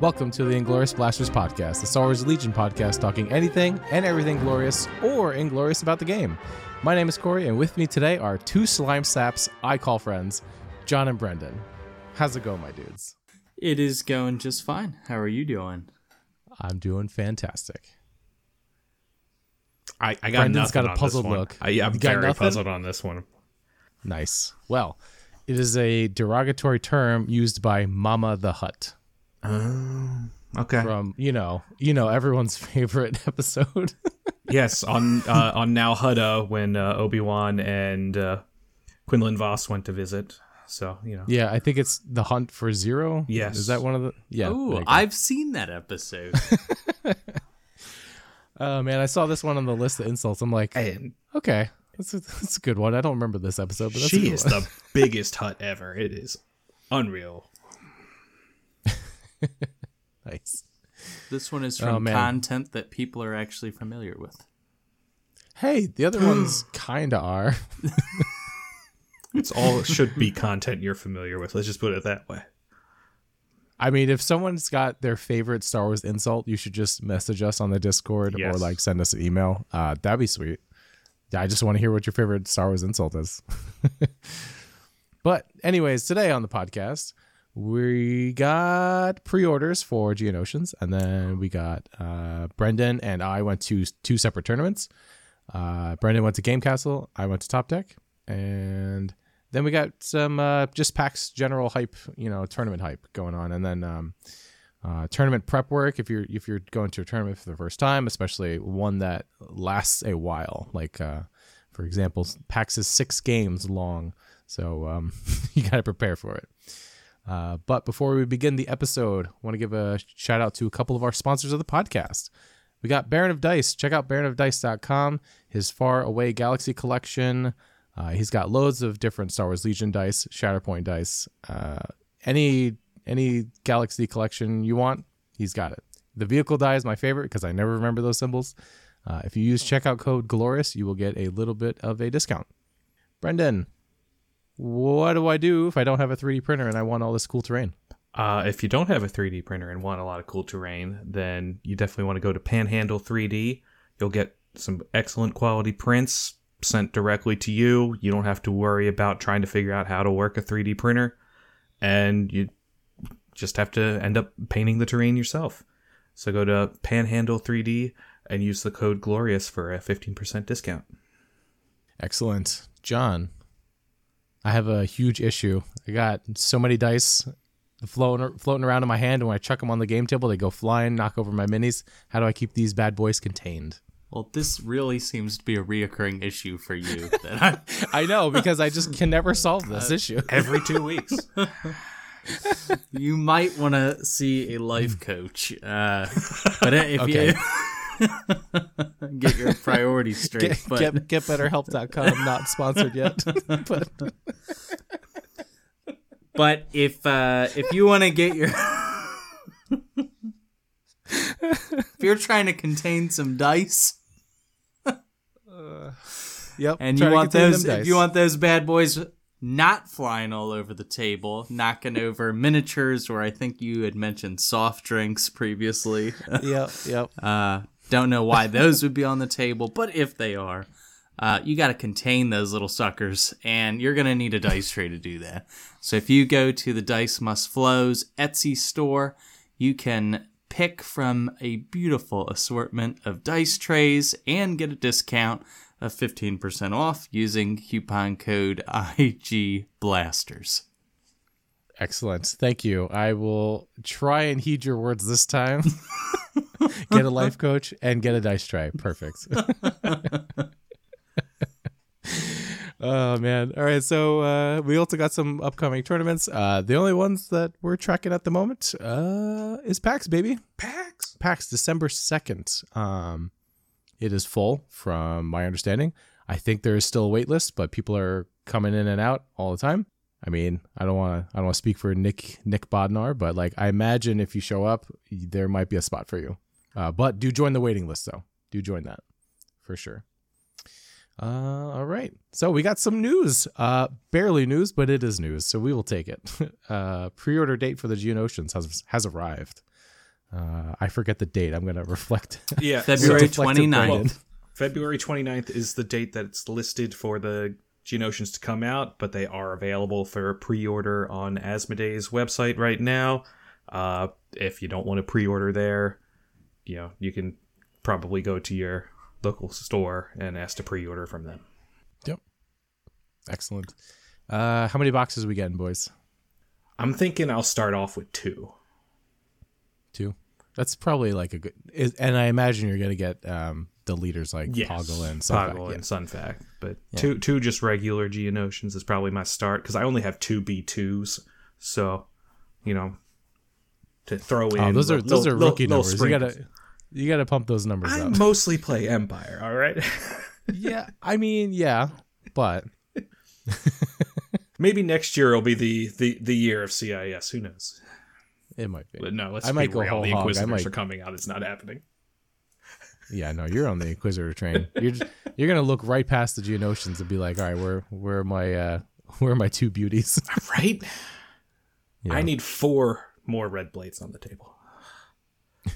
Welcome to the Inglorious Blasters podcast, the Star Wars Legion podcast talking anything and everything glorious or inglorious about the game. My name is Koray, and with me today are two slime saps I call friends, John and Brendan. How's it going, my dudes? It is going just fine. How are you doing? I'm doing fantastic. I, I got Brendan's nothing got a on puzzled look. I, I'm very nothing? puzzled on this one. Nice. Well, it is a derogatory term used by Mama the Hutt Um, okay. from you know you know everyone's favorite episode. yes, on uh, on Nal Hutta when uh, Obi Wan and uh, Quinlan Vos went to visit. So you know, yeah, I think it's the Hunt for Ziro. Yes. is that one of the? Yeah. there Oh. I've seen that episode. Oh man, I saw this one on the list of insults. I'm like, and okay, that's a, that's a good one. I don't remember this episode, but that's a she good is one. the biggest Hutt ever. It is unreal. nice. this one is Oh, from man. content that people are actually familiar with. Hey, the other ones kinda are. It's all should be content you're familiar with. Let's just put it that way. I mean, if someone's got their favorite Star Wars insult, you should just message us on the Discord or like send us an email. Uh, that'd be sweet. Yeah, I just want to hear what your favorite Star Wars insult is. but, anyways, today on the podcast, we got pre-orders for Geonosians, and then we got uh, Brendan and I went to two separate tournaments. Uh, Brendan went to Game Castle, I went to Top Deck, and then we got some uh, just PAX general hype, you know, tournament hype going on, and then um, uh, tournament prep work. If you're if you're going to a tournament for the first time, especially one that lasts a while, like uh, for example, PAX is six games long, so um, you got to prepare for it. Uh, but before we begin the episode, I want to give a shout out to a couple of our sponsors of the podcast. We got Baron of Dice. Check out baronofdice.com, his Far Away Galaxy collection. Uh, he's got loads of different Star Wars Legion dice, Shatterpoint dice, uh, any any Galaxy collection you want, he's got it. The vehicle die is my favorite because I never remember those symbols. Uh, if you use checkout code Glorious, you will get a little bit of a discount. Brendan, what do I do if I don't have a 3D printer and I want all this cool terrain? Uh, if you don't have a 3D printer and want a lot of cool terrain, then you definitely want to go to Panhandle 3D. You'll get some excellent quality prints sent directly to you. You don't have to worry about trying to figure out how to work a 3D printer, and you just have to end up painting the terrain yourself. So go to Panhandle 3D and use the code Glorious for a 15% discount. Excellent. John, I have a huge issue. I got so many dice floating, floating around in my hand, and when I chuck them on the game table, they go flying, knock over my minis. How do I keep these bad boys contained? Well, this really seems to be a reoccurring issue for you. I, I know, because I just can never solve this issue. Every two weeks. you might want to see a life coach. Uh, but if Okay. you get your priorities straight, Get, but get, getbetterhelp.com, not sponsored yet. but But if uh, if you want to get your if you're trying to contain some dice yep, and you want those if dice. you want those bad boys not flying all over the table, knocking over miniatures or I think you had mentioned soft drinks previously. Yep, yep. Uh, don't know why those would be on the table, but if they are, uh, you got to contain those little suckers, and you're going to need a dice tray to do that. So if you go to the Dice Must Flows Etsy store, you can pick from a beautiful assortment of dice trays and get a discount of 15% off using coupon code IG Blasters. Excellent. Thank you. I will try and heed your words this time. get a life coach and get a dice tray. Perfect. oh man. All right. So uh, we also got some upcoming tournaments. Uh, the only ones that we're tracking at the moment uh, is PAX, baby. PAX. PAX December second. Um, it is full, from my understanding. I think there is still a wait list, but people are coming in and out all the time. I mean, I don't want to. I don't want to speak for Nick Nick Bodnar, but like, I imagine if you show up, there might be a spot for you. Uh, but do join the waiting list, though. Do join that for sure. Uh, all right. So we got some news. Uh, barely news, but it is news, so we will take it. uh, pre-order date for the Geonosians has has arrived. Uh, I forget the date. I'm gonna reflect. Yeah, February 29th. Brendan. February 29th is the date that it's listed for the Geonosians to come out, but they are available for pre-order on Asmodee's website right now. Uh, if you don't want to pre-order there, you know, you can probably go to your local store and ask to pre-order from them. Yep. Excellent. Uh, how many boxes are we getting, boys? I'm thinking I'll start off with two. Two. That's probably like a good. Is, and I imagine you're gonna get um, the leaders like Yes, Poggle and stuff. Poggle yeah. and Sun Fac, but two two just regular Geonosians is probably my start because I only have two B2s, so you know to throw oh, in. Oh, those are little- those are rookie little numbers. You gotta you gotta pump those numbers I up. mostly play Empire. All right, yeah, I mean, yeah, but maybe next year will be the the the year of CIS. Who knows? it might be. But no, let's I be might go real. whole the hog. I might- are coming out. It's not happening. Yeah, no, you're on the Inquisitor train. You're just, you're gonna look right past the Geonosians and be like, all right, where where are my uh, where are my two beauties? Right? You I need four more red blades on the table.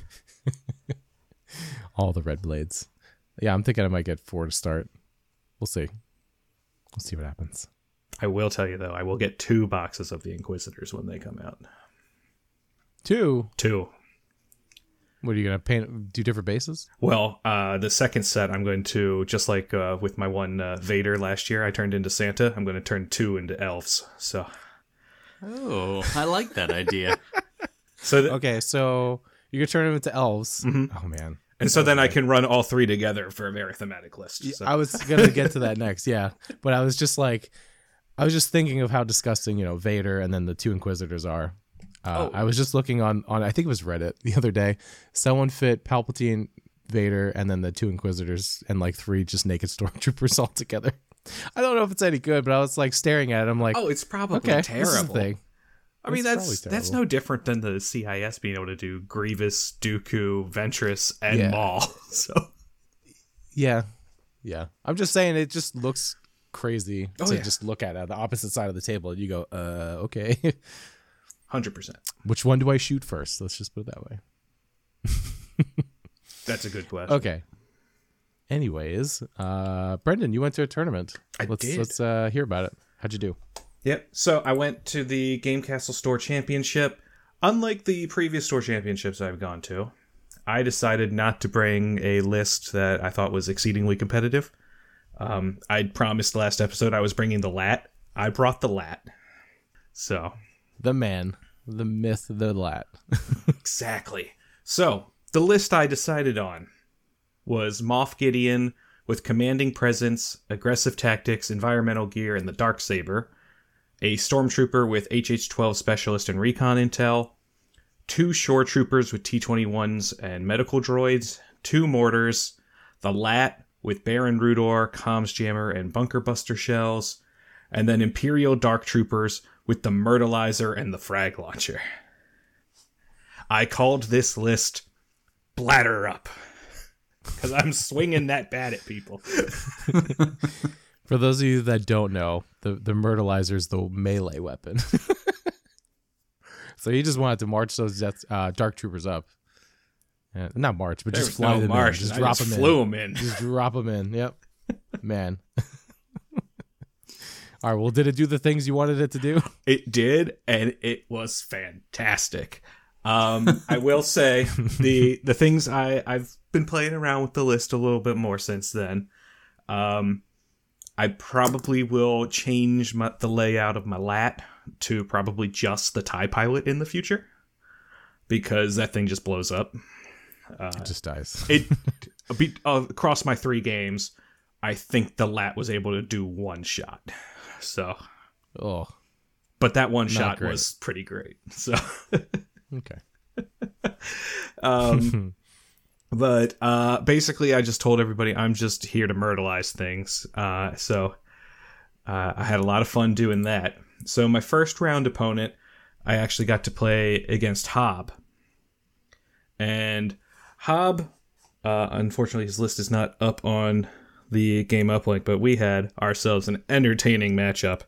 all the red blades. Yeah, I'm thinking I might get four to start. We'll see. We'll see what happens. I will tell you though, I will get two boxes of the Inquisitors when they come out. Two. Two. What are you gonna paint? Do different bases? Well, uh, the second set, I'm going to just like uh, with my one uh, Vader last year, I turned into Santa. I'm going to turn two into elves. So, Oh, I like that idea. so th- Okay, so you can turn them into elves. Mm-hmm. Oh man. and so then I can run all three together for a very thematic list. So. I was gonna get to that next, yeah. But I was just like, I was just thinking of how disgusting, you know, Vader and then the two Inquisitors are. Uh, Oh. I was just looking on on I think it was Reddit the other day. Someone fit Palpatine, Vader, and then the two Inquisitors and like three just naked stormtroopers all together. I don't know if it's any good, but I was like staring at it. I'm like, oh, it's probably okay, terrible. thing. I mean, It's that's that's no different than the CIS being able to do Grievous, Dooku, Ventress, and Yeah. Maul. So, Yeah, yeah. I'm just saying it just looks crazy Oh, to yeah. just look at it, the opposite side of the table. And you go, uh, okay. Hundred percent. Which one do I shoot first? Let's just put it that way. That's a good question. Okay. Anyways, uh, Brendan, you went to a tournament. I let's did. let's uh, hear about it. How'd you do? Yep. So I went to the Game Castle Store Championship. Unlike the previous store championships I've gone to, I decided not to bring a list that I thought was exceedingly competitive. Um, I'd promised last episode I was bringing the lat. I brought the lat. So The man, the myth, the lat. Exactly. So, the list I decided on was Moff Gideon with commanding presence, aggressive tactics, environmental gear, and the Dark Saber, a stormtrooper with HH 12 specialist and recon intel, two shore troopers with T 21s and medical droids, two mortars, the Lat with Baron Rudor, comms jammer, and bunker buster shells, and then Imperial Dark Troopers with the Myrtleizer and the frag launcher. I called this list Bladder Up. Because I'm swinging that bad at people. For those of you that don't know, the the myrtleizer is the melee weapon. so he just wanted to march those death, uh, dark troopers up. Not march, but There just fly no them march, in. Just I drop just them flew in. 'em in. Just drop them in. Yep, man. All right. Well, did it do the things you wanted it to do? It did, and it was fantastic. Um, I will say the the things I I've been playing around with the list a little bit more since then. Um, I probably will change my, the layout of my lat to probably just the Tie Pilot in the future because that thing just blows up. it just dies. It uh, across my three games, I think the lat was able to do one shot. So, Oh, but that one shot great. was pretty great. So. okay. Um, but uh, basically, I just told everybody I'm just here to myrtleize things. Uh, so uh, I had a lot of fun doing that. So my first round opponent, I actually got to play against Hob, and Hob, uh, unfortunately, his list is not up on the game uplink, but we had ourselves an entertaining matchup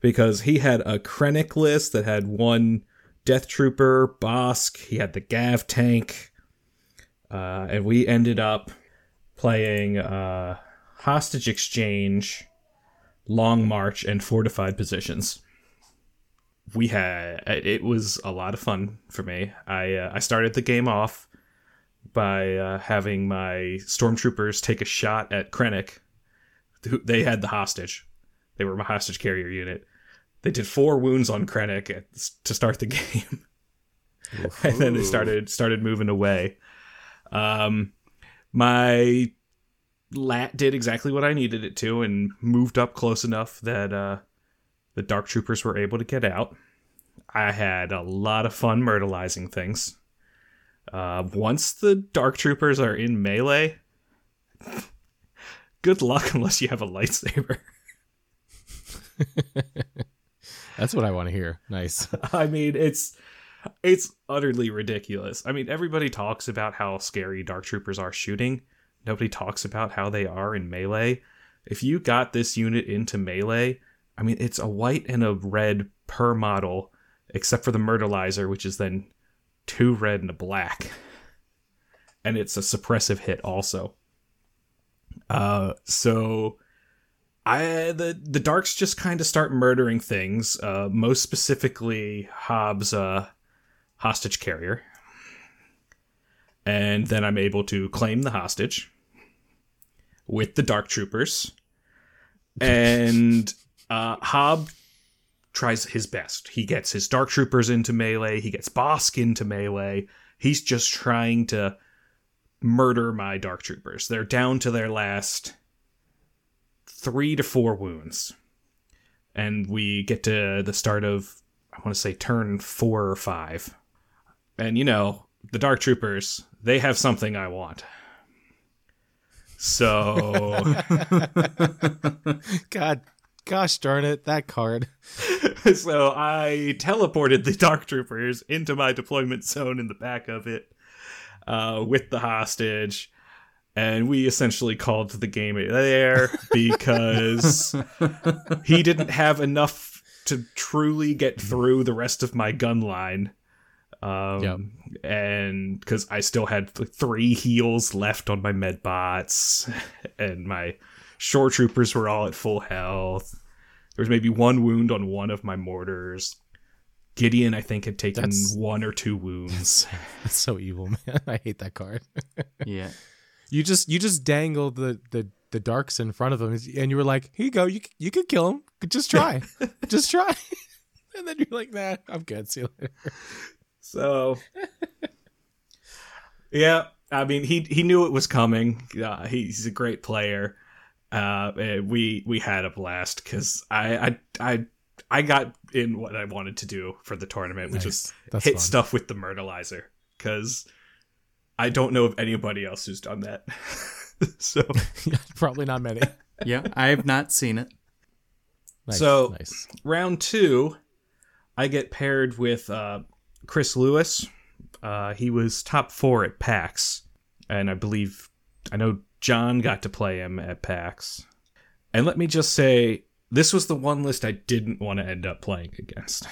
because he had a Krennic list that had one Death Trooper, Bosk. He had the Gav tank. Uh, and we ended up playing uh, Hostage Exchange, Long March, and Fortified Positions. We had it was a lot of fun for me. I uh, I started the game off by uh, having my stormtroopers take a shot at Krennic. They had the hostage. They were my hostage carrier unit. They did four wounds on Krennic at, to start the game, and then they started started moving away. Um, my lat did exactly what I needed it to, and moved up close enough that uh, the dark troopers were able to get out. I had a lot of fun myrtleizing things. Uh, once the dark troopers are in melee, good luck unless you have a lightsaber. That's what I want to hear. Nice. I mean, it's it's utterly ridiculous. I mean, everybody talks about how scary dark troopers are shooting. Nobody talks about how they are in melee. If you got this unit into melee, I mean, it's a white and a red per model, except for the myrtleizer, which is then two red and a black. And it's a suppressive hit also. Uh, so I the the darks just kind of start murdering things. Uh, most specifically, Hobbs' uh, hostage carrier, and then I'm able to claim the hostage with the dark troopers, and uh, Hobb tries his best. He gets his dark troopers into melee. He gets Bosk into melee. He's just trying to murder my dark troopers. They're down to their last three to four wounds. And we get to the start of, I want to say, turn four or five. And, you know, the Dark Troopers, they have something I want. So, God, gosh darn it, that card. so I teleported the Dark Troopers into my deployment zone in the back of it uh, with the hostage. And we essentially called the game there because he didn't have enough to truly get through the rest of my gun line. Um, Yep. And because I still had th- three heals left on my med bots, and my shore troopers were all at full health. There was maybe one wound on one of my mortars. Gideon, I think, had taken That's- one or two wounds. That's so evil, man. I hate that card. Yeah. You just you just dangled the the the darks in front of him, and you were like, "Here you go. You you could kill him. Just try. just try." And then you're like, "Nah, I'm good. See you later." So, yeah, I mean, he he knew it was coming. Uh, he's a great player. Uh, we we had a blast because I, I I I got in what I wanted to do for the tournament, which was That's hit fun. stuff with the myrtleizer because I don't know of anybody else who's done that. so Probably not many. Yeah. I have not seen it. Nice, So- nice. round two, I get paired with uh, Chris Lewis. Uh, he was top four at PAX, and I believe I know John got to play him at PAX. And let me just say, this was the one list I didn't want to end up playing against.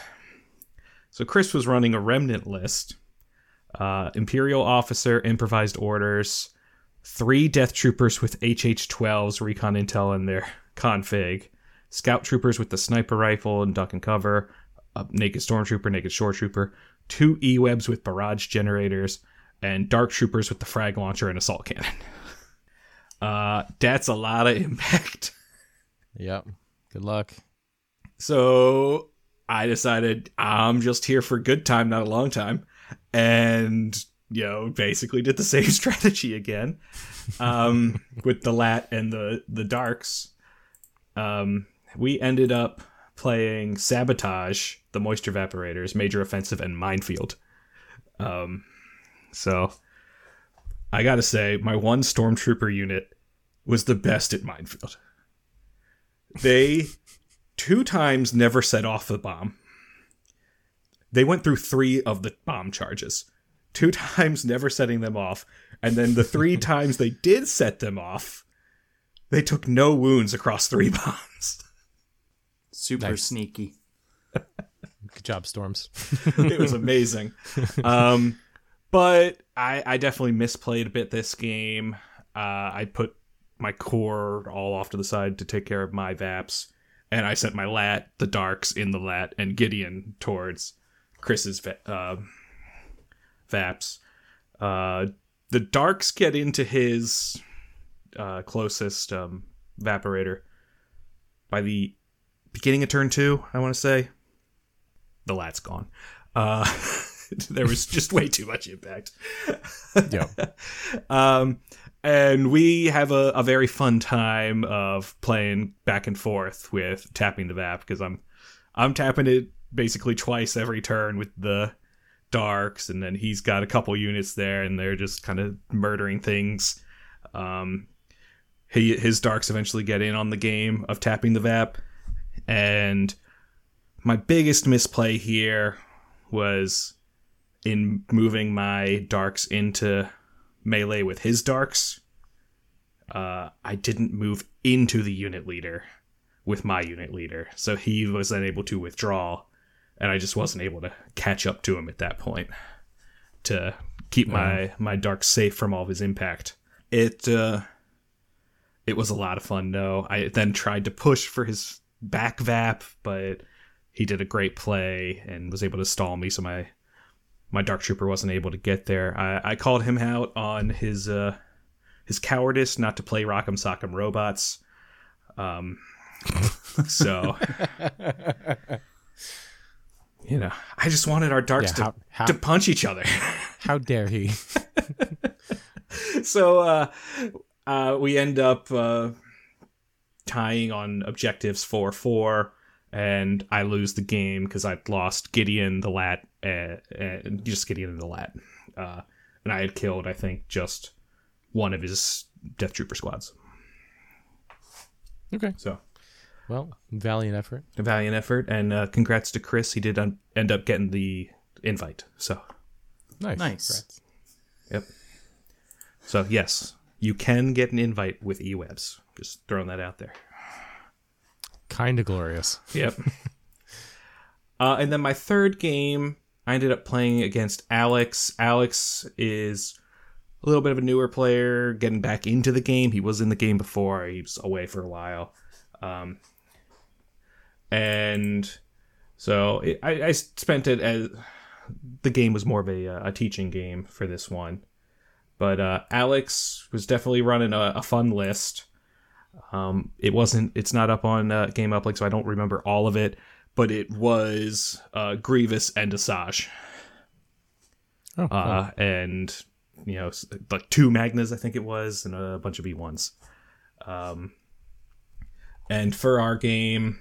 So Chris was running a remnant list: uh, Imperial officer, improvised orders, three Death Troopers with HH-12s recon intel in their config, Scout Troopers with the sniper rifle and duck and cover, a Naked Stormtrooper, Naked Shore Trooper, two E-Webs with barrage generators, and Dark Troopers with the frag launcher and assault cannon. Uh, that's a lot of impact. Yep. Good luck. So I decided I'm just here for a good time, not a long time. And, you know, basically did the same strategy again. Um, with the lat and the, the darks. Um, we ended up playing Sabotage, the Moisture Evaporators, Major Offensive, and Minefield. Um, so I gotta say, my one Stormtrooper unit was the best at Minefield. They two times never set off the bomb. They went through three of the bomb charges. Two times never setting them off. And then the three times they did set them off, they took no wounds across three bombs. Super Nice. sneaky. Good job, Storms. it was amazing. Um, but I, I definitely misplayed a bit this game. Uh, I put my core all off to the side to take care of my Vaps, and I sent my Lat, the Darks in the Lat, and Gideon towards Chris's uh, Vaps. Uh, the Darks get into his uh, closest um, Vaporator by the beginning of turn two, I want to say. The Lat's gone. Uh, there was just way too much impact. yeah. Um, and we have a, a very fun time of playing back and forth with tapping the Vap because I'm I'm tapping it basically twice every turn with the darks, and then he's got a couple units there, and they're just kind of murdering things. Um, he, his darks eventually get in on the game of tapping the Vap, and my biggest misplay here was in moving my darks into melee with his darks. Uh, I didn't move into the unit leader with my unit leader, so he was unable to withdraw, and I just wasn't able to catch up to him at that point to keep my my darks safe from all of his impact. It uh, it was a lot of fun though. I then tried to push for his back vap, but he did a great play and was able to stall me, so my my dark trooper wasn't able to get there. I, I called him out on his uh, his cowardice not to play Rock'em Sock'em robots. Um, so you know, I just wanted our darks Yeah, to, how- how- to punch each other. How dare he? so uh, uh, we end up uh, tying on objectives four four, and I lose the game because I'd lost Gideon the Lat, uh, and just getting into the Lat, uh, and I had killed I think just one of his Death Trooper squads. Okay. So Well, valiant effort. a valiant effort, and uh, congrats to Chris. He did un- end up getting the invite. So Nice. Nice. Congrats. Yep. So yes, you can get an invite with eWebs. Just throwing that out there. Kind of glorious. Yep. uh, and then my third game, I ended up playing against Alex. Alex is a little bit of a newer player, getting back into the game. He was in the game before. He was away for a while. Um, and so it, I, I spent it as the game was more of a, uh, a teaching game for this one. But uh, Alex was definitely running a, a fun list. Um, it wasn't. It's not up on uh, Game Uplink, so I don't remember all of it. But it was uh, Grievous and Asajj, Oh, uh, and you know, like two Magnas, I think it was, and a bunch of B ones. Um, and for our game,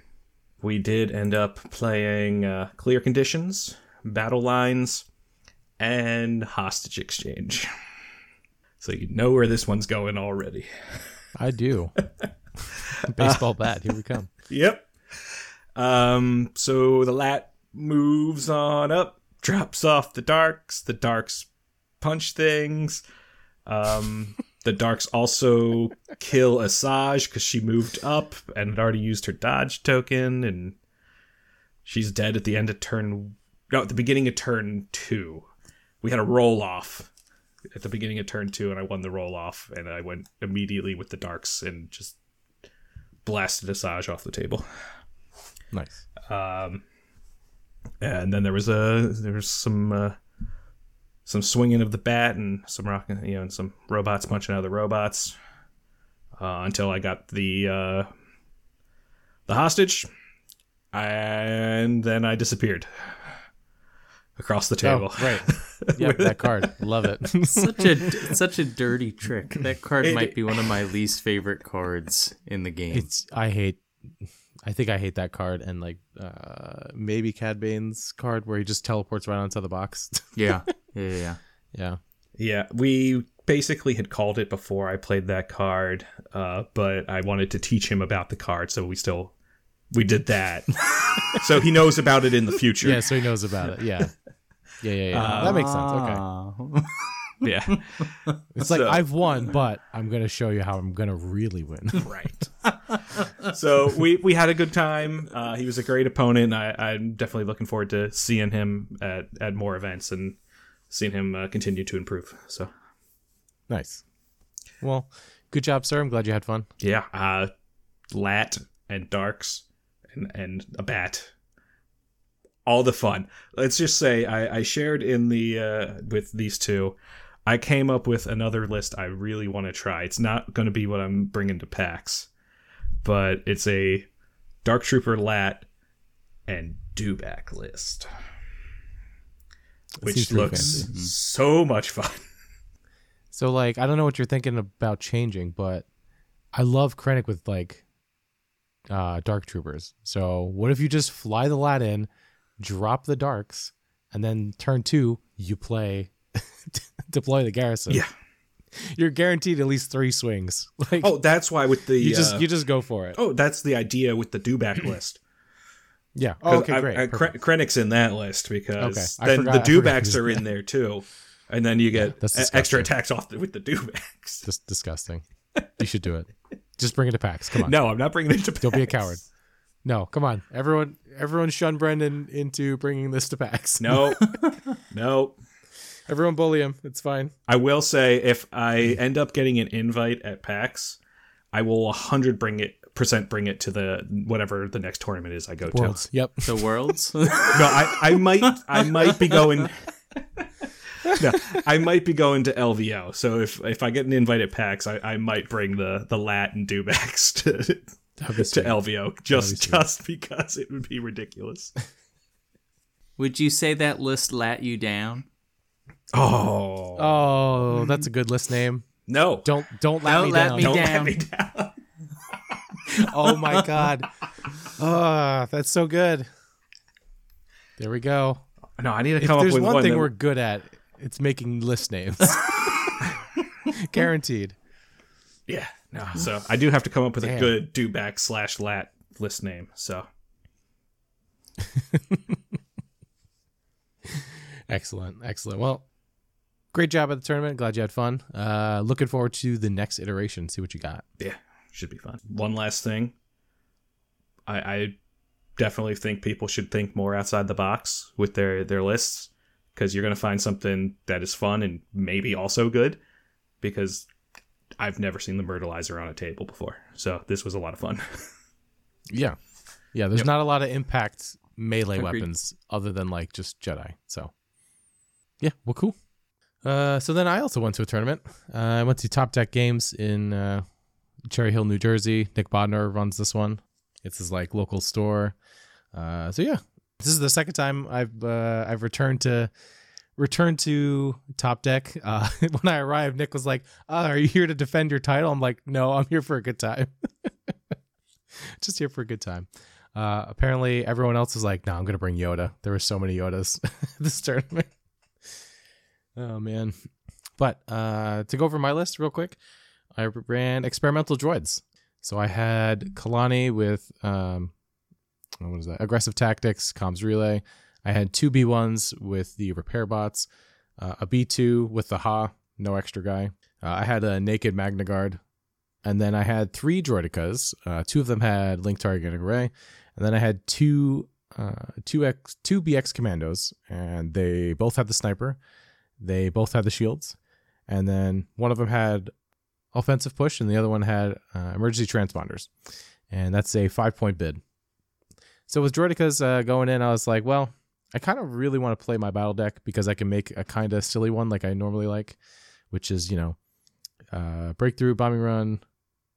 we did end up playing uh, Clear Conditions, Battle Lines, and Hostage Exchange. So you know where this one's going already. I do. Baseball bat. Here we come. Yep. Um, so the lat moves on up, drops off the darks. The darks punch things. Um, the darks also kill Asajj because she moved up and had already used her dodge token, and she's dead at the end of turn. No, at the beginning of turn two. We had a roll off at the beginning of turn two, and I won the roll off, and I went immediately with the darks and just blasted Asajj off the table. Nice. Um, and then there was a there was some uh, some swinging of the bat and some rock, you know, and some robots punching out the robots uh, until I got the uh, the hostage, and then I disappeared across the table. Oh, right. Yep, that card. Love it. Such a such a dirty trick. That card It- might be one of my least favorite cards in the game. it's I hate I think I hate that card and like uh maybe Cad Bane's card where he just teleports right onto the box. yeah, yeah, yeah, yeah. yeah. Yeah, we basically had called it before I played that card, uh, but I wanted to teach him about the card, so we still we did that. so he knows about it in the future. Yeah, so he knows about it. Yeah. Yeah, yeah, yeah. that makes sense. Okay. Ah. Yeah. It's like So- I've won, but I'm gonna show you how I'm gonna really win. right. so we we had a good time. Uh, he was a great opponent. I, I'm definitely looking forward to seeing him at, at more events and seeing him uh, continue to improve. So Nice. Well, good job, sir. I'm glad you had fun. yeah, uh, lat and darks and and a bat. All the fun. Let's just say I, I shared in the uh, with these two. I came up with another list I really want to try. It's not going to be what I'm bringing to PAX, but it's a Dark Trooper Lat and Dewback list, That which looks so much fun. So, like, I don't know what you're thinking about changing, but I love Krennic with like uh Dark Troopers. So, what if you just fly the lat in, drop the darks, and then turn two, you play deploy the garrison. Yeah. You're guaranteed at least three swings. Like Oh, that's why with the you just uh, you just go for it. oh, that's the idea with the Dewback list. Yeah. Oh, okay, I- great. I. Kren- Krennic's in that list because Okay, then forgot- the Dewbacks are in there too, and then you get e- extra attacks off the, with the Dewbacks. Just disgusting. You should do it. Just bring it to PAX. Come on. No, I'm not bringing it to. PAX. Don't be a coward. No, come on. Everyone everyone shun Brendan into bringing this to PAX. No, no. Everyone bully him. It's fine. I will say if I end up getting an invite at PAX, I will 100 bring it percent bring it to the whatever the next tournament is I go Worlds. Yep. The worlds. No, I, I might I might be going. No, I might be going to LVO. So if if I get an invite at PAX, I, I might bring the the lat and Dewbacks to That'd to. LVO just sweet. just because it would be ridiculous. Would you say that list lat you down? Oh, Oh, that's a good list name. no! Don't don't let Don't me let down. me Don't down. let me down. Oh my god. Oh, that's so good. There we go. No, I need to If come up there's with one If there's one. thing that- we're good at, it's making list names. Guaranteed. Yeah, no. So I do have to come up with a good Dewback slash lat list name. So Excellent. Excellent. Well, great job at the tournament. Glad you had fun. Uh looking forward to the next iteration. See what you got. yeah, should be fun. One last thing, I, I definitely think people should think more outside the box with their their lists because you're gonna find something that is fun and maybe also good. Because I've never seen the Myrtleizer on a table before, so this was a lot of fun. Yeah. Yeah, there's Yep. not a lot of impact melee Agreed. weapons other than like just Jedi. So yeah, well cool. Uh so then I also went to a tournament. Uh, I went to Top Deck Games in uh, Cherry Hill, New Jersey. Nick Bodner runs this one. It's his like local store. Uh so yeah. This is the second time I've uh, I've returned to returned to Top Deck. Uh when I arrived, Nick was like, oh, "Are you here to defend your title?" I'm like, "No, I'm here for a good time." Just here for a good time. Uh, apparently, everyone else was like, "No, I'm gonna bring Yoda." There were so many Yodas this tournament. Oh man! But uh, to go over my list real quick, I ran experimental droids. So I had Kalani with um, what is that? Aggressive tactics, comms relay. I had two B ones with the repair bots, uh, a B two with the Ha, no extra guy. Uh, I had a naked Magna Guard, and then I had three droidekas. Uh, two of them had link targeting array, and then I had two uh, two X two BX commandos, and they both had the sniper. They both had the shields, and then one of them had offensive push, and the other one had uh, emergency transponders, and that's a five point bid. So with droidekas uh, going in, I was like, well, I kind of really want to play my battle deck because I can make a kind of silly one like I normally like, which is you know, uh, breakthrough, bombing run,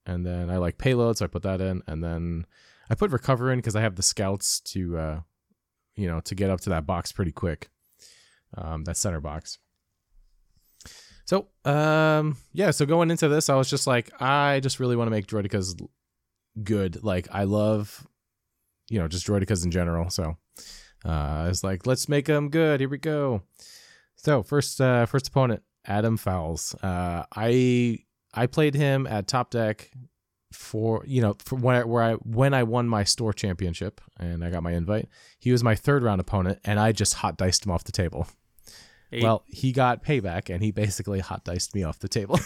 and then I like payload, so I put that in, and then I put recover in because I have the scouts to, uh, you know, to get up to that box pretty quick, um, that center box. So, um, yeah, so going into this, I was just like, I just really want to make droidekas good. Like, I love, you know, just droidekas in general. So, uh, I was like, let's make them good. Here we go. So, first, uh, first opponent, Adam Fowles. Uh, I I played him at Top Deck for you know for when I, where I when I won my store championship and I got my invite. He was my third round opponent, and I just hot diced him off the table. Hey, Well, he got payback, and he basically hot diced me off the table.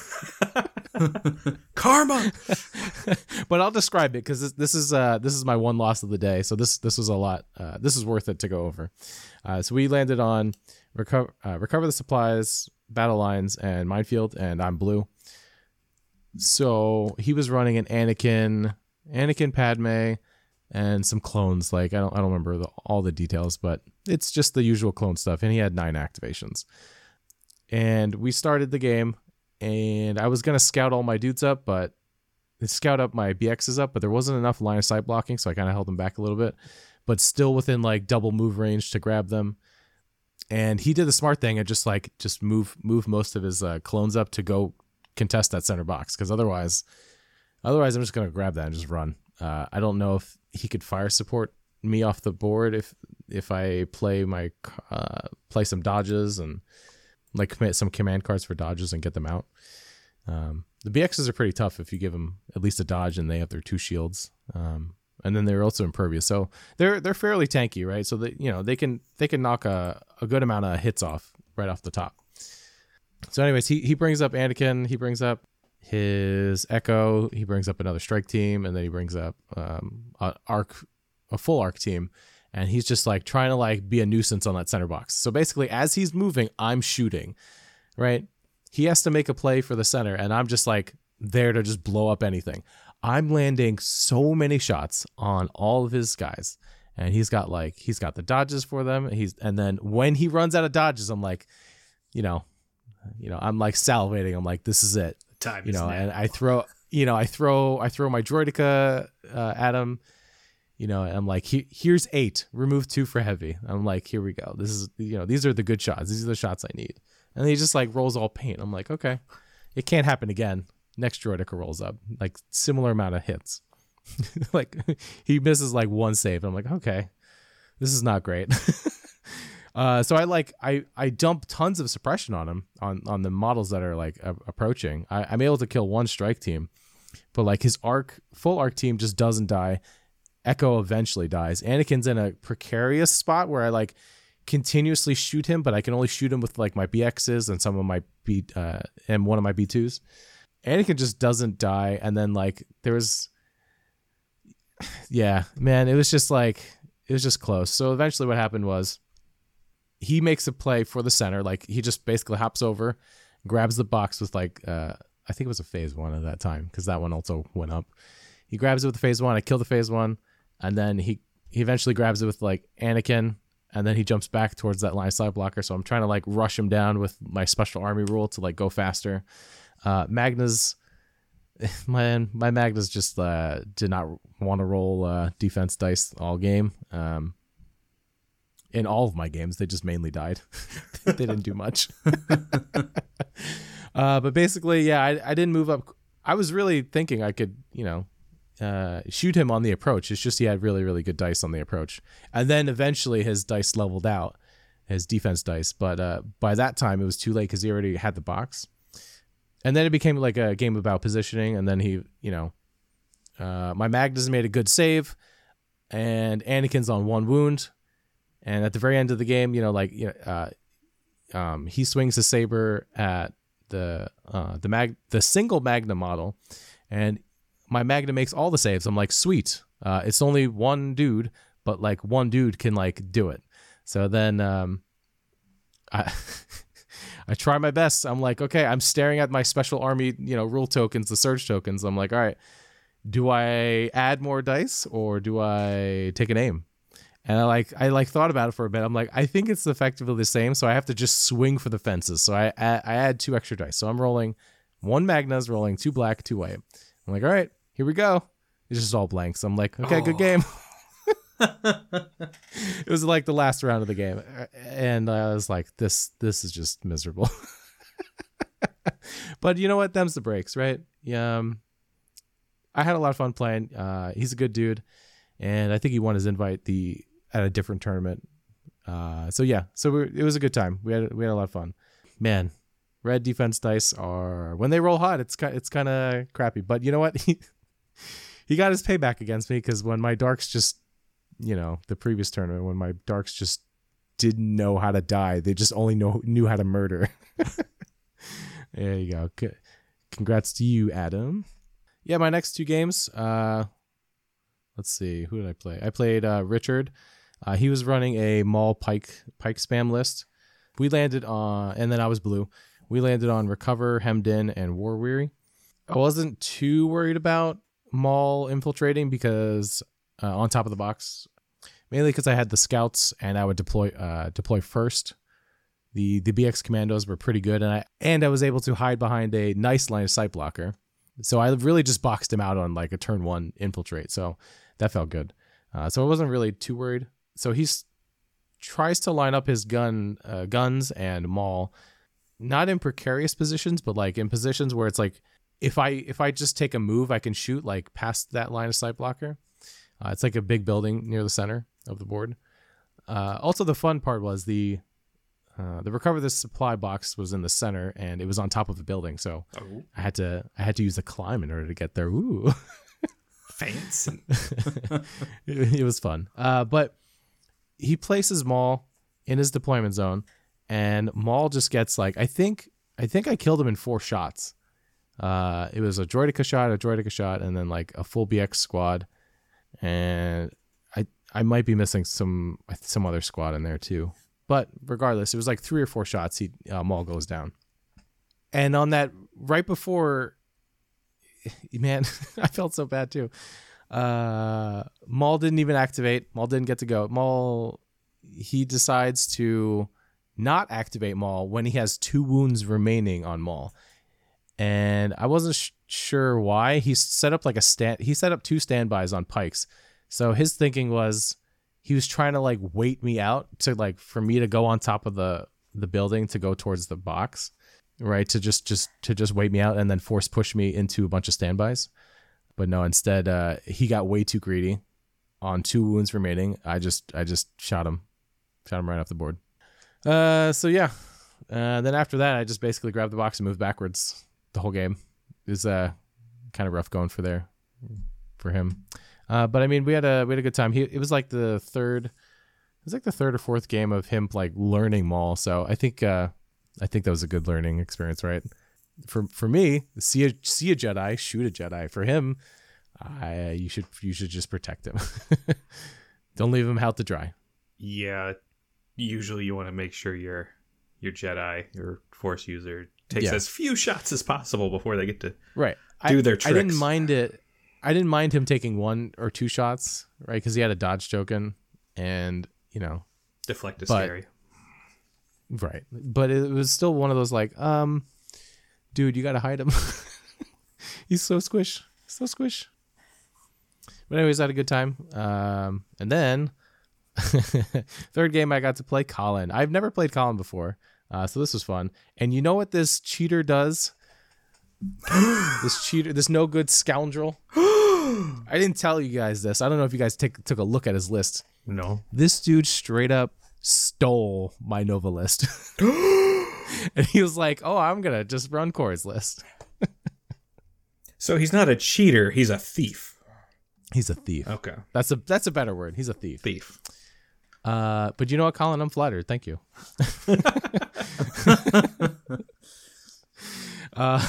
Karma. but I'll describe it because this, this is uh this is my one loss of the day. So this this was a lot. Uh, this is worth it to go over. Uh, so we landed on recover uh, recover the supplies, battle lines, and minefield, and I'm blue. So he was running an Anakin, Anakin Padme, and some clones. Like I don't I don't remember the, all the details, but it's just the usual clone stuff. And he had nine activations. And we started the game, and I was gonna scout all my dudes up, but scout up my BXs up, but there wasn't enough line of sight blocking, so I kind of held them back a little bit, but still within like double move range to grab them. And he did the smart thing and just like just move move most of his uh, clones up to go contest that center box because otherwise, otherwise I'm just gonna grab that and just run. Uh, I don't know if he could fire support me off the board if if I play my uh, play some dodges and like commit some command cards for dodges and get them out. Um, the BXs are pretty tough if you give them at least a dodge and they have their two shields. Um, and then they're also impervious, so they're they're fairly tanky, right? So that you know they can they can knock a, a good amount of hits off right off the top. So, anyways, he he brings up Anakin, he brings up his Echo, he brings up another strike team, and then he brings up um, a arc a full arc team, and he's just like trying to like be a nuisance on that center box. So basically, as he's moving, I'm shooting, right? He has to make a play for the center, and I'm just like there to just blow up anything. I'm landing so many shots on all of his guys, and he's got like he's got the dodges for them. He's and then when he runs out of dodges, I'm like, you know, you know, I'm like salivating. I'm like, this is it, Time you know, now. and I throw, you know, I throw, I throw my droideka uh, at him. You know, and I'm like, he, here's eight. Remove two for heavy. I'm like, here we go. This is, you know, these are the good shots. These are the shots I need. And he just like rolls all paint. I'm like, okay, it can't happen again. Next droideka rolls up, like similar amount of hits. like he misses like one save. I'm like, okay, this is not great. uh, so I like I I dump tons of suppression on him on on the models that are like a- approaching. I, I'm able to kill one strike team, but like his arc full arc team just doesn't die. Echo eventually dies. Anakin's in a precarious spot where I like continuously shoot him, but I can only shoot him with like my BXs and some of my B uh, and one of my B2s. Anakin just doesn't die, and then like there was, yeah, man, it was just like it was just close. So eventually, what happened was he makes a play for the center, like he just basically hops over, grabs the box with like uh, I think it was a phase one at that time because that one also went up. He grabs it with the phase one. I kill the phase one, and then he he eventually grabs it with like Anakin, and then he jumps back towards that line side blocker. So I'm trying to like rush him down with my special army rule to like go faster. Uh, Magna's my my Magna's just uh, did not want to roll uh, defense dice all game. Um, in all of my games, they just mainly died. they didn't do much. uh, but basically, yeah, I, I didn't move up. I was really thinking I could, you know, uh, shoot him on the approach. It's just he had really, really good dice on the approach. And then eventually his dice leveled out, his defense dice. But uh, by that time, it was too late because he already had the box. And then it became like a game about positioning. And then he, you know, uh, my Magnus made a good save, and Anakin's on one wound. And at the very end of the game, you know, like, you know, uh, um, he swings his saber at the uh, the mag the single Magna model, and my Magna makes all the saves. I'm like, sweet. Uh, it's only one dude, but like one dude can like do it. So then um, I I try my best. I'm like, okay, I'm staring at my special army, you know, rule tokens, the surge tokens. I'm like, all right, do I add more dice or do I take an aim? And I like I like thought about it for a bit. I'm like, I think it's effectively the same, so I have to just swing for the fences. So I I, I add two extra dice. So I'm rolling one Magna's rolling two black, two white. I'm like, all right, here we go. It's just all blanks. I'm like, okay, good game. it was like the last round of the game, and I was like, this this is just miserable. but you know what? Them's the breaks, right? Yeah. Um, I had a lot of fun playing. Uh, he's a good dude, and I think he won his invite the at a different tournament. Uh, so yeah, so we it was a good time. We had we had a lot of fun. Man, red defense dice are when they roll hot, it's it's kind of crappy. But you know what? He he got his payback against me because when my darks just, you know, the previous tournament when my darks just didn't know how to die, they just only know knew how to murder. there you go. Good congrats to you, Adam. Yeah, my next two games. Uh, let's see, who did I play? I played uh, Richard. Uh, he was running a Maul Pyke Pyke spam list. We landed on, and then I was blue. We landed on recover, hemmed in, and war weary. I wasn't too worried about Maul infiltrating because uh, on top of the box, mainly because I had the scouts and I would deploy uh, deploy first. The the BX commandos were pretty good, and I and I was able to hide behind a nice line of sight blocker. So I really just boxed him out on like a turn one infiltrate. So that felt good. Uh, so I wasn't really too worried. So he's tries to line up his gun uh, guns and maul, not in precarious positions, but like in positions where it's like if I if I just take a move, I can shoot like past that line of sight blocker. Uh, it's like a big building near the center of the board. Uh, also, the fun part was the uh, the recover the supply box was in the center and it was on top of the building, so Oh, I had to I had to use a climb in order to get there. Ooh, fancy. it, it was fun. Uh, but he places Maul in his deployment zone, and Maul just gets like I think I think I killed him in four shots. Uh, it was a Droideka shot, a Droideka shot, and then like a full BX squad, and I I might be missing some some other squad in there too. But regardless, it was like three or four shots. He uh, Maul goes down, and on that right before, man, I felt so bad too. Uh, Maul didn't even activate. Maul didn't get to go. Maul he decides to not activate Maul when he has two wounds remaining on Maul, and I wasn't sh- sure why. He set up like a stand. He set up two standbys on Pykes. So his thinking was he was trying to like wait me out to like for me to go on top of the the building to go towards the box, right? To just just to just wait me out and then force push me into a bunch of standbys. But no, instead uh, he got way too greedy. On two wounds remaining, I just I just shot him, shot him right off the board. Uh, so yeah. Uh, then after that, I just basically grabbed the box and moved backwards the whole game. Was uh kind of rough going for there for him. Uh, but I mean, we had a we had a good time. He it was like the third, it was like the third or fourth game of him like learning Maul. So I think uh, I think that was a good learning experience, right? For for me, see a see a Jedi, shoot a Jedi. For him, I you should you should just protect him. Don't leave him out to dry. yeah, usually you want to make sure your your Jedi, your Force user, takes Yeah. as few shots as possible before they get to Right. do I, their I didn't mind it. I didn't mind him taking one or two shots, right? Because he had a dodge token, and you know, deflect a But- scary. Right. But it was still one of those like, um, dude, you gotta hide him. He's so squish. So squish. But anyways, I had a good time. Um, and then third game I got to play Colin. I've never played Colin before. Uh, so this was fun. And you know what this cheater does? this cheater, this no good scoundrel. I didn't tell you guys this. I don't know if you guys take, took a look at his list. No. This dude straight up stole my Nova list. and he was like, "Oh, I'm gonna just run Koray's list." So he's not a cheater, he's a thief. He's a thief. Okay. That's a that's a better word. He's a thief. Thief. Uh, but you know what, Colin? I'm flattered. Thank you. uh,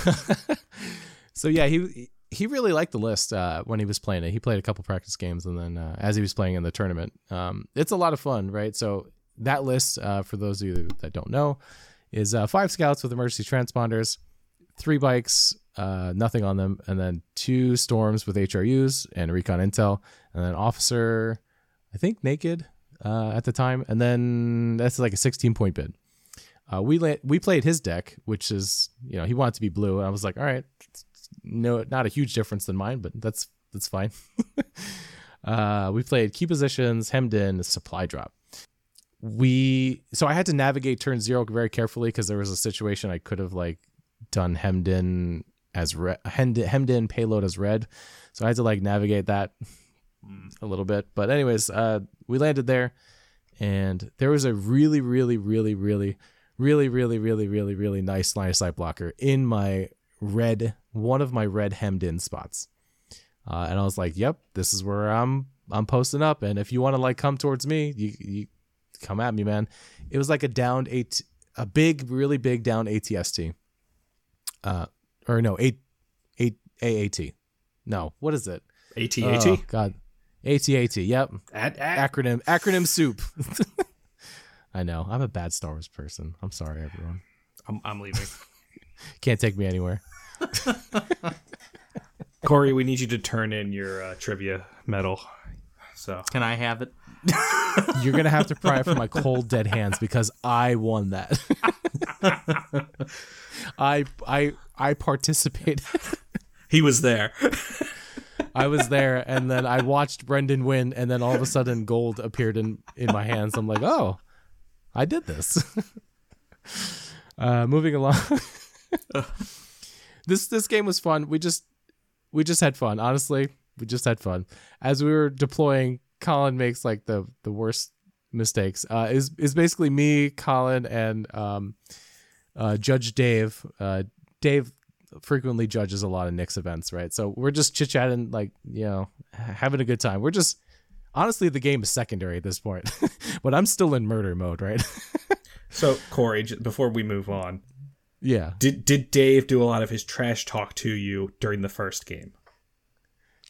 so yeah, he he really liked the list uh, when he was playing it. He played a couple practice games, and then uh, as he was playing in the tournament, um, it's a lot of fun, right? So that list, uh, for those of you that don't know, is uh, five scouts with emergency transponders, three bikes, uh, nothing on them, and then two storms with HRUs and recon intel, and then officer, I think naked uh, at the time, and then that's like a 16 point bid. Uh, we la- we played his deck, which is you know he wanted to be blue, and I was like, all right, no, not a huge difference than mine, but that's that's fine. uh, we played key positions, hemmed in, supply drop. We so I had to navigate turn zero very carefully because there was a situation I could have like done hemmed in as red, hemmed, hemmed in payload as red, so I had to like navigate that a little bit. But anyways, uh, we landed there, and there was a really, really, really, really, really, really, really, really, really nice line of sight blocker in my red, one of my red hemmed in spots. Uh, and I was like, "Yep, this is where I'm. I'm posting up. And if you want to like come towards me, you you come at me, man." It was like a downed eight, a big, really big down ATST. Uh, or no, eight, eight, AAT. No, what is it? AT-AT? Oh, God, AT-AT. Yep, At, at, acronym acronym soup. I know. I'm a bad Star Wars person. I'm sorry, everyone. I'm, I'm leaving. Can't take me anywhere. Koray, we need you to turn in your uh, trivia medal. So Can I have it? You're gonna have to pry it from my cold dead hands because I won that. I I I participated. he was there. I was there, and then I watched Brendan win, and then all of a sudden, gold appeared in in my hands. I'm like, oh, I did this. uh, moving along. this this game was fun. We just we just had fun. Honestly, we just had fun. As we were deploying, Colin makes like the the worst mistakes. Uh, is is basically me, Colin, and um, uh, Judge Dave. Uh, Dave frequently judges a lot of Knicks events, right? So we're just chit chatting, like you know, having a good time. We're just honestly, the game is secondary at this point, but I'm still in murder mode, right? So Koray, before we move on, yeah. did did Dave do a lot of his trash talk to you during the first game?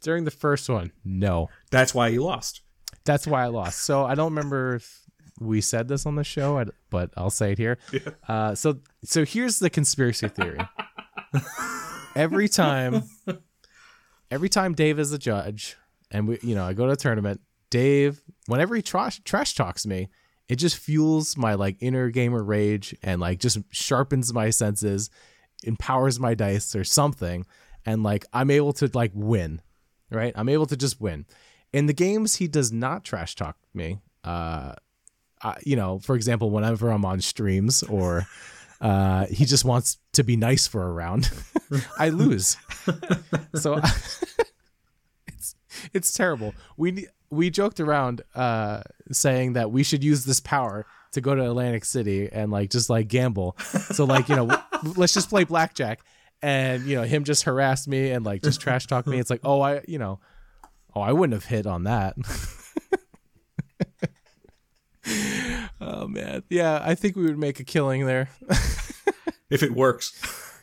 During the first one, no. That's why you lost. That's why I lost. So I don't remember if we said this on the show, but I'll say it here. Uh, so so here's the conspiracy theory. every time, every time Dave is a judge, and we, you know, I go to a tournament. Dave, whenever he trash trash talks me, it just fuels my like inner gamer rage and like just sharpens my senses, empowers my dice or something, and like I'm able to like win, right? I'm able to just win. In the games, he does not trash talk me. Uh, I, you know, for example, whenever I'm on streams or uh, he just wants to be nice for a round, I lose. so it's it's terrible. We we joked around uh, saying that we should use this power to go to Atlantic City and like just like gamble. So like you know, let's just play blackjack. And you know him just harassed me and like just trash talk me. It's like oh I you know oh I wouldn't have hit on that. oh man, yeah, I think we would make a killing there If it works.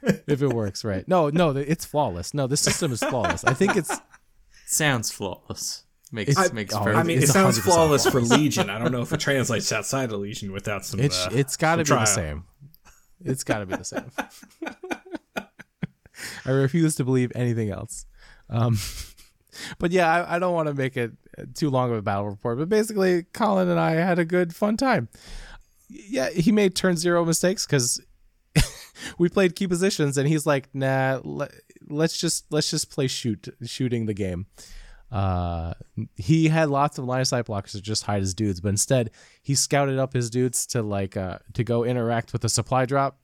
if it works right. No, no, it's flawless. No, this system is flawless. I think it's Sounds flawless. Makes It's- makes oh, perfect. I mean, it sounds 100% flawless for Legion. I don't know if it translates outside of Legion without some. It's uh, it's got to be some the same. It's got to be the same. I refuse to believe anything else. Um, but yeah, I, I don't want to make it too long of a battle report. But basically, Colin and I had a good fun time. Yeah, he made turn zero mistakes because we played key positions, and he's like, "Nah, let, let's just let's just play shoot shooting the game." Uh, he had lots of line of sight blockers to just hide his dudes, but instead he scouted up his dudes to like uh to go interact with the supply drop.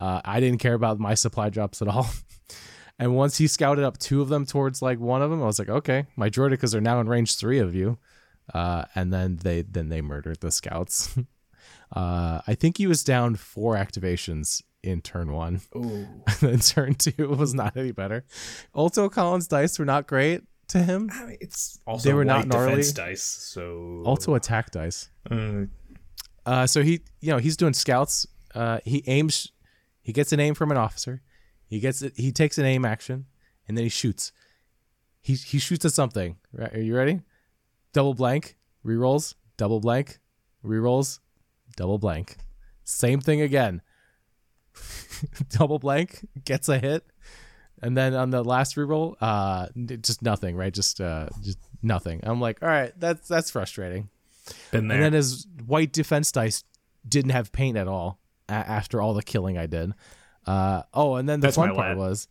Uh, I didn't care about my supply drops at all. and once he scouted up two of them towards like one of them, I was like, okay, my Droidekas are now in range three of you. Uh, and then they then they murdered the scouts. uh, I think he was down four activations in turn one. Ooh. then turn two was not any better. Alto Colin's dice were not great to him. I mean, it's also They were not gnarly. defense dice, so Also attack dice. Uh, Uh, so he, you know, he's doing scouts. Uh, he aims, he gets an aim from an officer. He gets it. He takes an aim action, and then he shoots. He he shoots at something. Right? Are you ready? Double blank. Rerolls. Double blank. Rerolls. Double blank. Same thing again. Double blank gets a hit, and then on the last reroll, uh, just nothing. Right? Just uh, just nothing. I'm like, all right, that's that's frustrating. been there. And then his white defense dice didn't have paint at all a- after all the killing I did. Uh, oh, and then the That's fun part was,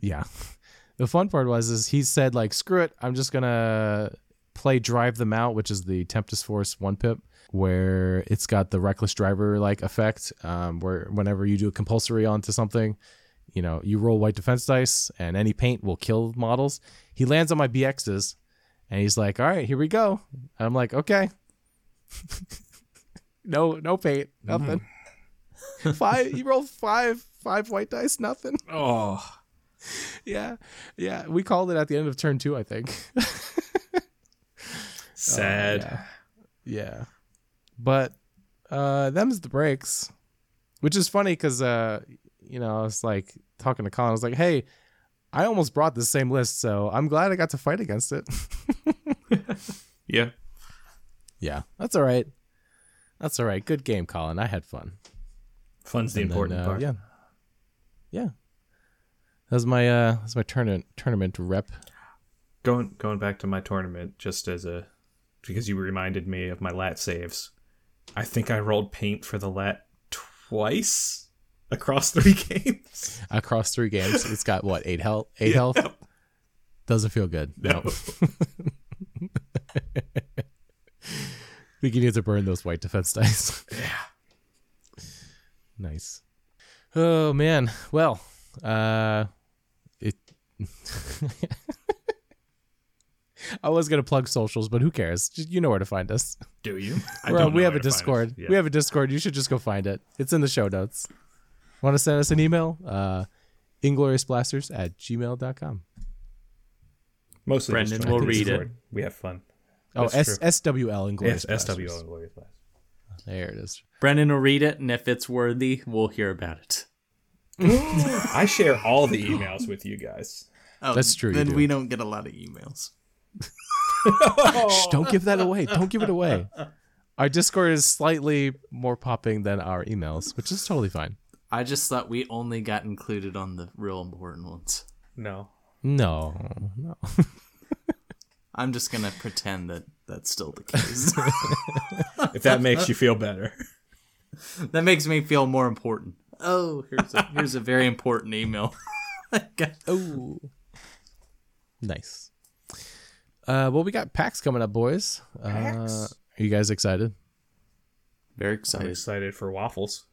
yeah, the fun part was is he said like screw it, I'm just gonna play drive them out, which is the Tempest Force one pip, where it's got the reckless driver like effect, um, where whenever you do a compulsory onto something, you know, you roll white defense dice and any paint will kill models. He lands on my BXs and he's like, all right, here we go. And I'm like, okay. no, no paint, nothing. five, you rolled five, five white dice, nothing. oh, Yeah, yeah. We called it at the end of turn two, I think. sad. yeah. yeah. But uh them's the breaks. Which is funny because uh you know, I was like talking to Colin. I was like, "Hey, I almost brought the same list, so I'm glad I got to fight against it." Yeah. yeah, that's all right. That's all right. Good game, Colin. I had fun. Fun's the And then, important uh, part. Yeah, yeah. That's my uh, that's my tournament tournament rep. Going going back to my tournament, just as a because you reminded me of my LAAT saves. I think I rolled paint for the LAAT twice across three games. across three games. It's got what eight health? Eight health. Doesn't feel good. No. think you need to burn those white defense dice. Yeah. nice. Oh man. Well, uh, it. I was gonna plug socials, but who cares? You know where to find us. Do you? I Well, don't we know have a to find it. Discord. Yeah. We have a Discord. You should just go find it. It's in the show notes. Want to send us an email? Uh, ingloriousblasters at gmail.com. Mostly Brendan will the read it. We have fun. Oh, That's S- true. SWL Inglorious Yes, Blasters. SWL Inglorious Blast. There it is. Brendan will read it, and if it's worthy, we'll hear about it. I share all the emails with you guys. Oh, That's true, Then do. we don't get a lot of emails. Shh, don't give that away. Don't give it away. Our Discord is slightly more popping than our emails, which is totally fine. I just thought we only got included on the real important ones. No. No, no. I'm just gonna pretend that that's still the case. If that makes you feel better. that makes me feel more important. Oh, here's a here's a very important email. Oh, nice. Uh, well, we got PAX coming up, boys. Uh, are you guys excited? very I'm excited. excited for waffles.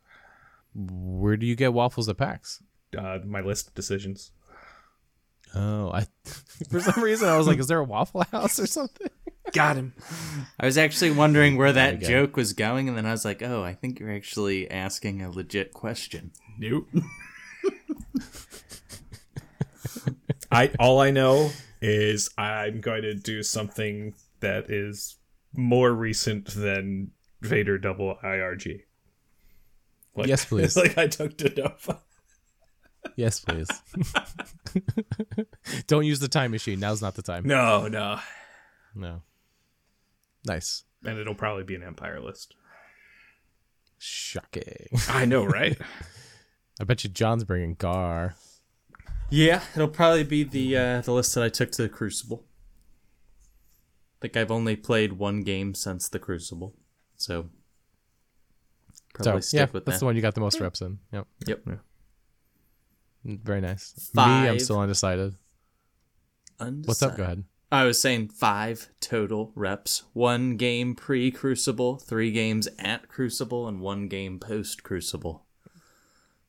Where do you get waffles at PAX? Uh, my list of decisions. Oh, I for some reason I was like, is there a Waffle House or something? Got him. I was actually wondering where that go. joke was going, and then I was like, oh, I think you're actually asking a legit question. Nope. I all I know is I'm going to do something that is more recent than Vader double IRG. Like, Yes, please. like I took to Nova. Yes, please. Don't use the time machine. Now's not the time. No, no. No. Nice. And it'll probably be an Empire list. Shocking. I know, right? I bet you John's bringing Gar. Yeah, it'll probably be the uh, the list that I took to the Crucible. I think I've only played one game since the Crucible, so probably so stick yeah, with that's that. the one you got the most reps in. Yep. Yep. Very nice. Me, I'm still undecided. What's up? Go ahead. I was saying five total reps. One game pre Crucible, three games at Crucible, and one game post Crucible.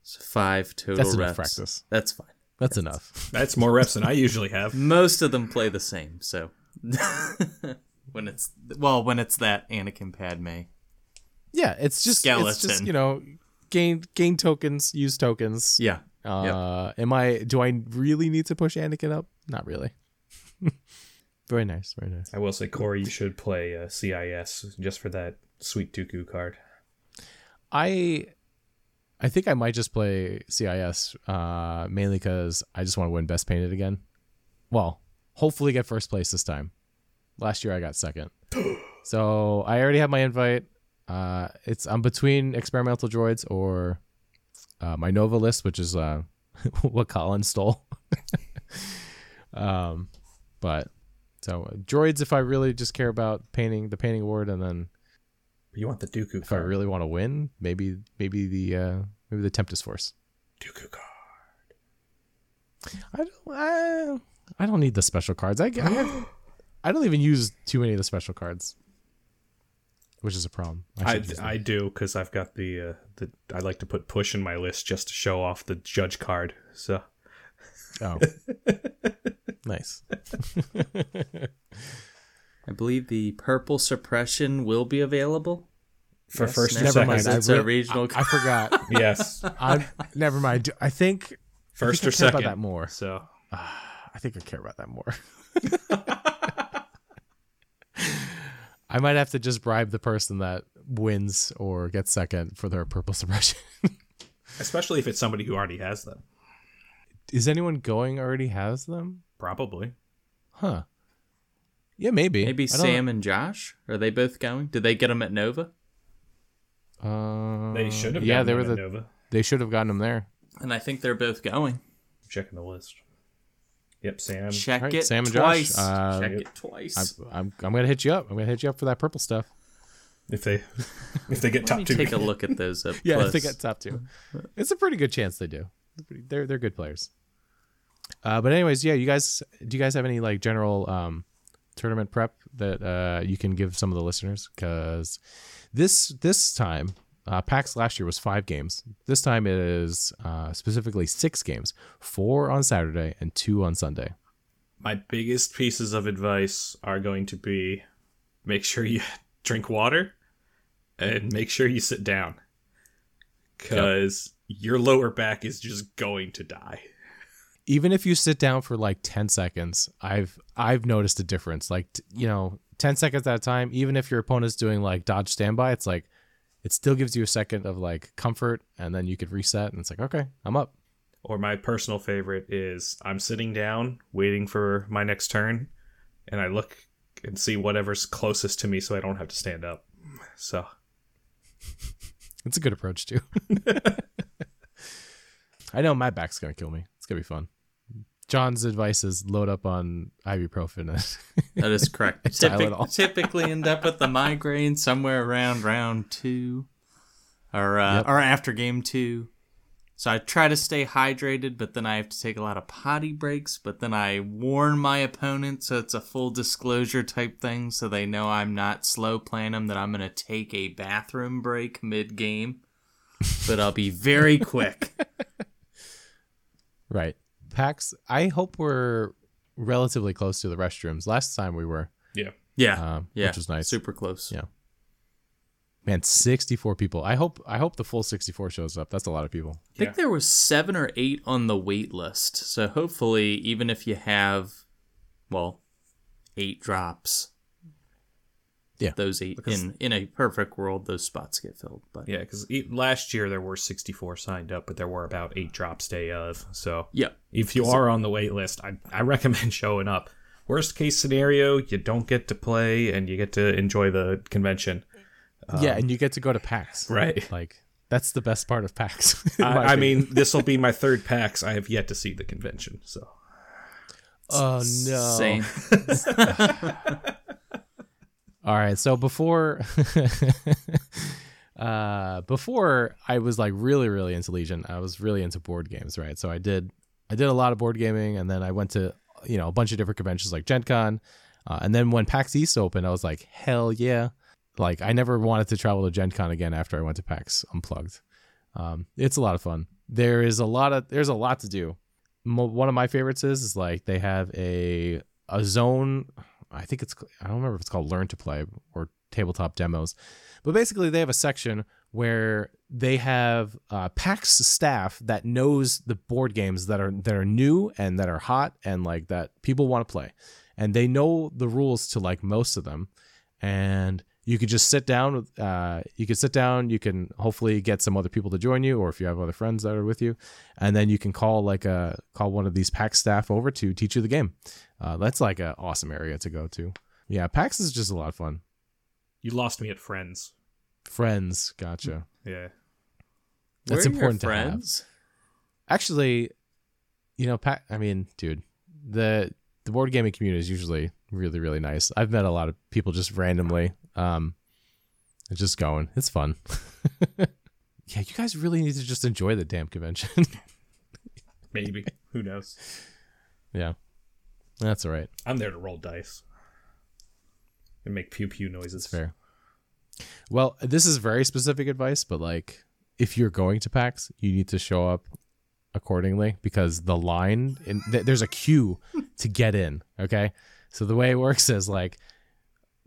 So five total That's reps. enough practice. That's fine. That's enough. That's more reps than I usually have. Most of them play the same, so when it's well, when it's that Anakin Padme. Yeah, it's just it's just you know gain gain tokens, use tokens. Yeah. Uh, am I? Do I really need to push Anakin up? Not really. very nice. Very nice. I will say, Koray, you should play uh, CIS just for that sweet Dooku card. I I think I might just play CIS uh, mainly because I just want to win best painted again. Well, hopefully get first place this time. Last year I got second, so I already have my invite. Uh, it's I'm between experimental droids or uh, my Nova list, which is uh, what Colin stole. um, but so droids if I really just care about painting the painting award, and then You want the Dooku if I really want to win, maybe maybe the uh, maybe the Tempest Force. Dooku card. I don't I, I don't need the special cards. I, I have, I don't even use too many of the special cards, which is a problem. I, should use them. I do because I've got the uh, the I like to put push in my list just to show off the judge card. So oh nice. I believe the purple suppression will be available. for Yes, first or never Never second, mind. I, It's a regional I, I forgot. yes, I never mind. I think first I or think I care second. about that more. So I think I care about that more. I might have to just bribe the person that wins or gets second for their purple suppression. Especially if it's somebody who already has them. Is anyone going already has them? Probably. Huh. Yeah, maybe. Maybe I don't- Sam and Josh are they both going? Did they get them at Nova? Uh, They should have. Yeah, gotten they them were at the. Nova. They should have gotten them there. And I think they're both going. I'm checking the list. Yep, Sam. Check Alright, it Sam and Josh, twice. uh, Check it twice. I'm, I'm. I'm gonna hit you up. I'm gonna hit you up for that purple stuff. If they if they get Let top me two. take a look at those up Yeah, close. if they get top two, it's a pretty good chance they do. They're They're they're good players. Uh, but anyways, yeah, you guys, do you guys have any like general um, tournament prep that uh, you can give some of the listeners? Because this this time, uh, PAX last year was five games. This time it is uh, specifically six games, four on Saturday and two on Sunday. My biggest pieces of advice are going to be make sure you drink water and make sure you sit down because your lower back is just going to die. even if you sit down for like 10 seconds i've i've noticed a difference like t- you know 10 seconds at a time even if your opponent's doing like dodge standby it's like it still gives you a second of like comfort and then you could reset and it's like okay i'm up. Or my personal favorite is I'm sitting down waiting for my next turn and I look and see whatever's closest to me so I don't have to stand up. So. It's a good approach too. I know my back's gonna kill me. It's gonna be fun john's advice is load up on ibuprofen That is correct. Typic- typically end up with a migraine somewhere around round two, or uh, Yep. or after game two. So I try to stay hydrated, but then I have to take a lot of potty breaks. But then I warn my opponent, so it's a full disclosure type thing, so they know I'm not slow playing them. That I'm gonna take a bathroom break mid game, but I'll be very quick. right pax i hope we're relatively close to the restrooms last time we were yeah. Yeah, um, yeah, which was nice super close. Yeah. Man, 64 people. I hope I hope the full 64 shows up. That's a lot of people. I think Yeah. there was seven or eight on the wait list. So hopefully, even if you have, well, eight drops, Yeah. those eight in in a perfect world, those spots get filled. But Yeah, because last year there were 64 signed up, but there were about eight drops day of. So yeah, if you are on the wait list, I, I recommend showing up. Worst case scenario, you don't get to play and you get to enjoy the convention. yeah, um, and you get to go to PAX. Right. Like that's the best part of PAX. I, I mean, this will be my third PAX. I have yet to see the convention. So oh no. same. All right, so before uh before I was like really really into Legion, I was really into board games, right? So I did I did a lot of board gaming and then I went to you know a bunch of different conventions like Gen Con. Uh, and then when PAX East opened, I was like, hell yeah. Like I never wanted to travel to Gen Con again after I went to PAX Unplugged. Um, it's a lot of fun. There is a lot of there's a lot to do. One of my favorites is is like they have a a zone. I think it's I don't remember if it's called Learn to Play or tabletop demos, but basically they have a section where they have uh, PAX staff that knows the board games that are that are new and that are hot and like that people want to play, and they know the rules to like most of them, and you could just sit down with uh, you could sit down you can hopefully get some other people to join you or if you have other friends that are with you and then you can call like a call one of these pax staff over to teach you the game uh, that's like an awesome area to go to yeah pax is just a lot of fun you lost me at Friends. friends gotcha Yeah. That's Where are important to have. friends? actually you know pat i mean dude the the board gaming community is usually really really nice i've met a lot of people just randomly um and just going it's fun yeah you guys really need to just enjoy the damn convention Maybe. Who knows? yeah that's all right I'm there to roll dice and make pew pew noises. That's fair. Well, this is very specific advice, but like if you're going to PAX, you need to show up accordingly because the line in th- there's a queue to get in, okay? So the way it works is like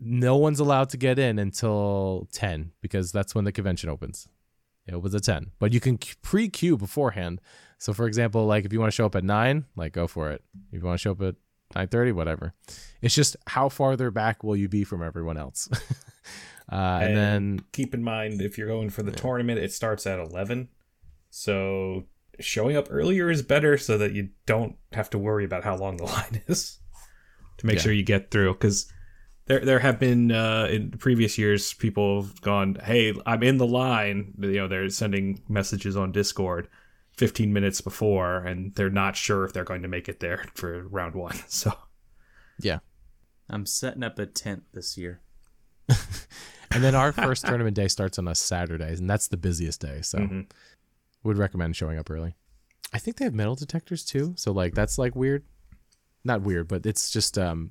no one's allowed to get in until 10 because that's when the convention opens. It opens at 10, but you can pre-queue beforehand. So for example, like if you want to show up at 9, like go for it. If you want to show up at 9:30, whatever. It's just how farther back will you be from everyone else? uh, and, And then Keep in mind, if you're going for the tournament, it starts at 11. So showing up earlier is better so that you don't have to worry about how long the line is to make Yeah. sure you get through because there there have been uh, in previous years people have gone hey i'm in the line you know they're sending messages on discord 15 minutes before and they're not sure if they're going to make it there for round one so Yeah. I'm setting up a tent this year. And then our first tournament day starts on a Saturday, and that's the busiest day. So Mhm. would recommend showing up early. I think they have metal detectors too. So like that's like weird. Not weird, but it's just um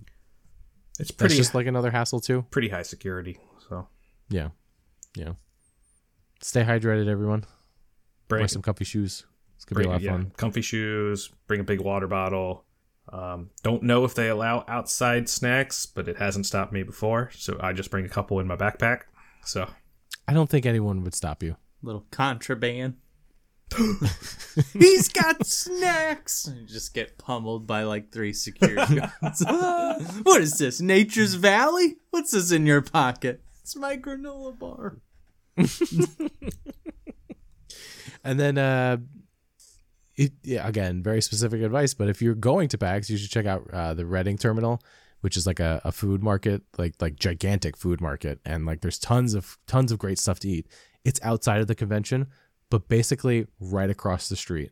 it's pretty that's pretty just like another hassle too. pretty high security so Yeah. Yeah. Stay hydrated, everyone. bring Wear some comfy shoes. It's gonna be bring a lot of yeah, fun. comfy shoes bring a big water bottle um, don't know if they allow outside snacks but it hasn't stopped me before so i just bring a couple in my backpack so I don't think anyone would stop you. Little contraband. He's got snacks. And you just get pummeled by like three security guards. what is this? Nature's Valley? What's this in your pocket? It's my granola bar. And then uh it, yeah, again, very specific advice, but if you're going to PAX, you should check out uh, the Reading Terminal, which is like a, a food market, like like gigantic food market, and like there's tons of tons of great stuff to eat. It's outside of the convention, but basically right across the street.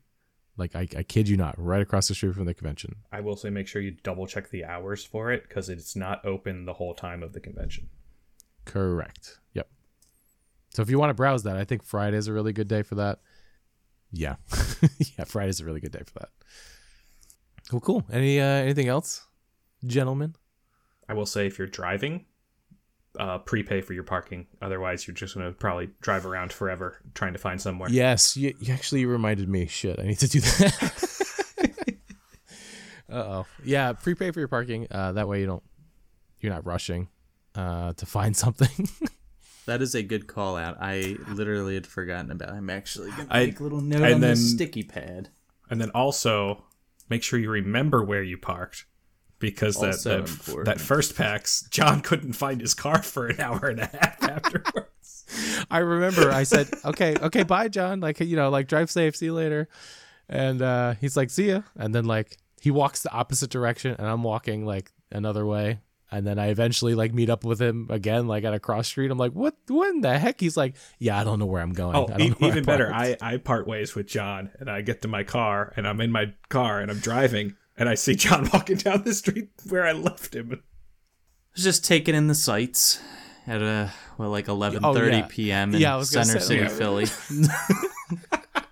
Like I, I kid you not, right across the street from the convention. i will say make sure you double check the hours for it because it's not open the whole time of the convention Correct. Yep. So if you want to browse that, I think Friday is a really good day for that. Yeah. yeah, Friday's a really good day for that. Well, cool. Any uh anything else, gentlemen? i will say if you're driving uh, prepay for your parking otherwise you're just going to probably drive around forever trying to find somewhere Yes, you, you actually reminded me. Shit, I need to do that. uh oh. Yeah, prepay for your parking. Uh, that way you don't, you're not rushing uh, to find something. That is a good call out. I literally had forgotten about. it. I'm actually gonna I- make a little note and on then- this sticky pad. And then also make sure you remember where you parked because that Also that, important. that first PAX, John couldn't find his car for an hour and a half afterwards. I remember I said, okay, okay, bye, John. Like, you know, like drive safe, see you later. And uh, he's like, see ya. And then like he walks the opposite direction, and I'm walking like another way. And then I eventually like meet up with him again, like at a cross street. I'm like, what? What in the heck? He's like, yeah, I don't know where I'm going. Oh, I don't e- know where even better. I, I part ways with John and I get to my car and I'm in my car and I'm driving and I see John walking down the street where I left him. I was just taking in the sights at uh well like 11:30 Oh, yeah. p.m. in Yeah, I was gonna Center say, City, yeah. Philly.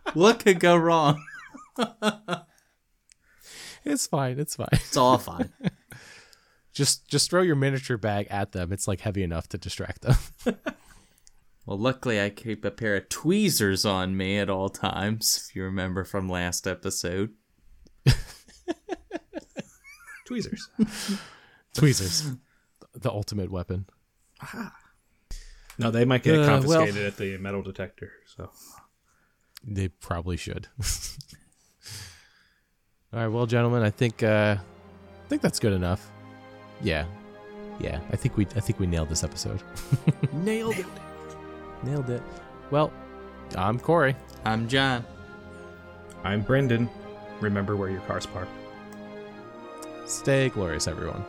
what could go wrong? It's fine. It's fine. It's all fine. Just just throw your miniature bag at them. It's like heavy enough to distract them. Well, luckily I keep a pair of tweezers on me at all times. If you remember from last episode. Tweezers. Tweezers, the ultimate weapon. No, they might get Uh, well- confiscated at the metal detector. So They probably should. All right, well, gentlemen, I think uh, I think that's good enough. Yeah, yeah. I think we I think we nailed this episode. Nailed it. nailed it. Well, I'm Koray. I'm John. I'm Brendan. Remember where your car's parked. Stay glorious, everyone.